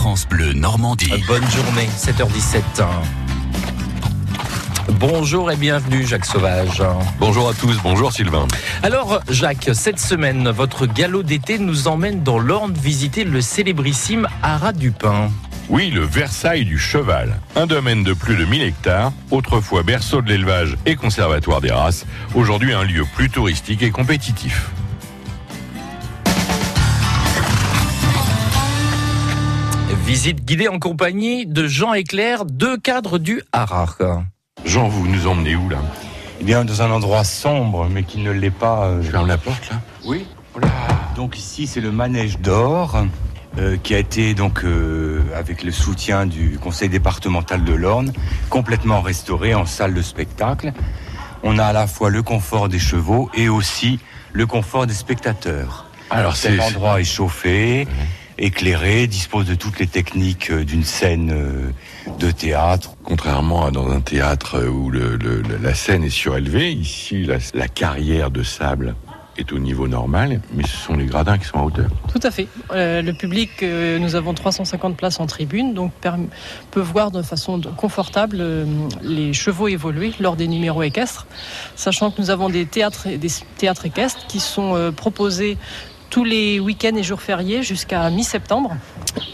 France Bleu Normandie. Bonne journée, 7h17. Bonjour et bienvenue Jacques Sauvage. Bonjour à tous, bonjour Sylvain. Alors Jacques, cette semaine, votre galop d'été nous emmène dans l'Orne visiter le célébrissime Haras du Pin. Oui, le Versailles du cheval. Un domaine de plus de 1000 hectares, autrefois berceau de l'élevage et conservatoire des races, aujourd'hui un lieu plus touristique et compétitif. Visite guidée en compagnie de Jean Éclair, deux cadres du Haras. Jean, vous nous emmenez où là? Eh bien, dans un endroit sombre, mais qui ne l'est pas. euh, Je ferme la porte là Oui. Donc ici, c'est le manège d'or. euh, qui a été donc euh, avec le soutien du conseil départemental de l'Orne complètement restauré en salle de spectacle. On a à la fois le confort des chevaux et aussi le confort des spectateurs. Alors c'est. Cet endroit est chauffé, éclairé, dispose de toutes les techniques euh, d'une scène euh, de théâtre. Contrairement à dans un théâtre où le- le- le- la scène est surélevée, ici la, la carrière de sable est au niveau normal, mais ce sont les gradins qui sont en hauteur. Tout à fait. Euh, le public, euh, nous avons 350 places en tribune, donc peut voir de façon de- confortable euh, les chevaux évoluer lors des numéros équestres, sachant que nous avons des théâtres, des théâtres équestres qui sont euh, proposés tous les week-ends et jours fériés jusqu'à mi-septembre.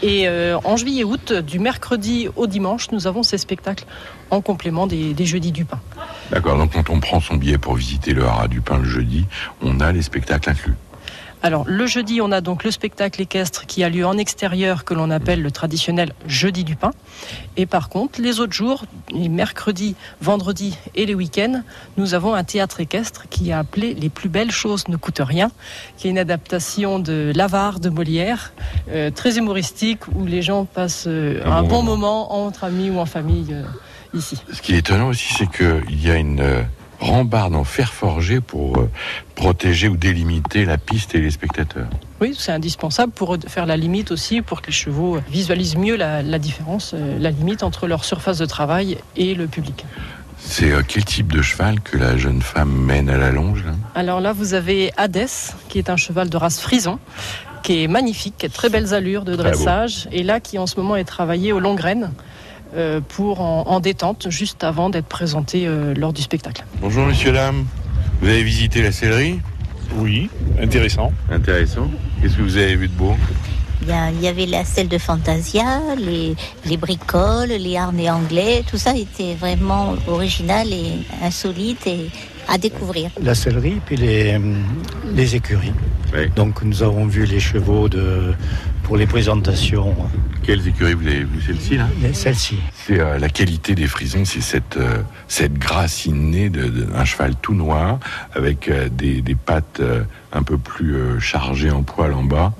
Et euh, en juillet-août, du mercredi au dimanche, nous avons ces spectacles en complément des, des jeudis du pain. D'accord, donc quand on prend son billet pour visiter le Haras du Pin le jeudi, on a les spectacles inclus. Alors le jeudi, on a donc le spectacle équestre qui a lieu en extérieur que l'on appelle le traditionnel jeudi du pain. Et par contre, les autres jours, les mercredis, vendredis et les week-ends, nous avons un théâtre équestre qui est appelé Les plus belles choses ne coûtent rien, qui est une adaptation de L'Avare de Molière, euh, très humoristique où les gens passent euh, Un un, bon bon moment. entre amis ou en famille euh, ici. Ce qui est étonnant aussi, c'est qu'il y a une rambarde en fer forgé pour euh, protéger ou délimiter la piste et les spectateurs. Oui, c'est indispensable pour faire la limite aussi, pour que les chevaux visualisent mieux la, la différence, euh, la limite entre leur surface de travail et le public. C'est euh, quel type de cheval que la jeune femme mène à la longe là? Alors là, vous avez Hadès, qui est un cheval de race frison, qui est magnifique, qui a de très belles allures de beau. dressage, et là qui en ce moment est travaillé aux longues graines pour en, en détente, juste avant d'être présenté euh, lors du spectacle. Bonjour messieurs, dames. Vous avez visité la sellerie? Oui, intéressant. Intéressant. Qu'est-ce que vous avez vu de beau? Bien, il y avait la selle de Fantasia, les, les bricoles, les harnais anglais, tout ça était vraiment original et insolite et à découvrir. La sellerie, puis les, les écuries. Oui. Donc nous avons vu les chevaux de, pour les présentations, Quelles écuries vous avez vu Celle-ci là celles-ci. C'est euh, la qualité des frisons, c'est cette, euh, cette grâce innée d'un cheval tout noir avec euh, des, des pattes euh, un peu plus euh, chargées en poil en bas.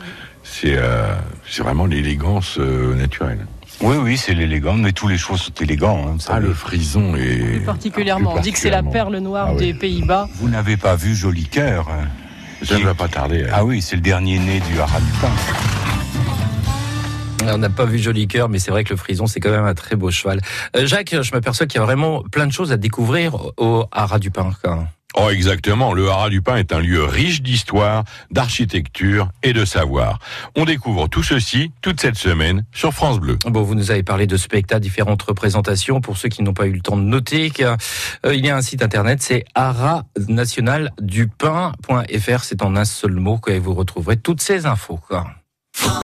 C'est euh, c'est vraiment l'élégance euh, naturelle. Oui, oui, c'est l'élégant, mais tous les chevaux sont élégants. hein, Ah, le frison est. Plus particulièrement, plus on dit que c'est la perle noire Ah oui. des Pays-Bas. Vous n'avez pas vu Joli Cœur hein. Ça ne va pas tarder. hein. Ah oui, c'est le dernier né du haras du pain. On n'a pas vu Joli Cœur, mais c'est vrai que le frison, c'est quand même un très beau cheval. Euh, Jacques, je m'aperçois qu'il y a vraiment plein de choses à découvrir au Haras du Pin. Oh, exactement. Le Haras du Pin est un lieu riche d'histoire, d'architecture et de savoir. On découvre tout ceci toute cette semaine sur France Bleu. Bon, vous nous avez parlé de spectacles, différentes représentations. Pour ceux qui n'ont pas eu le temps de noter, euh, il y a un site internet, c'est harasnationaldupin.fr. C'est en un seul mot que vous retrouverez toutes ces infos.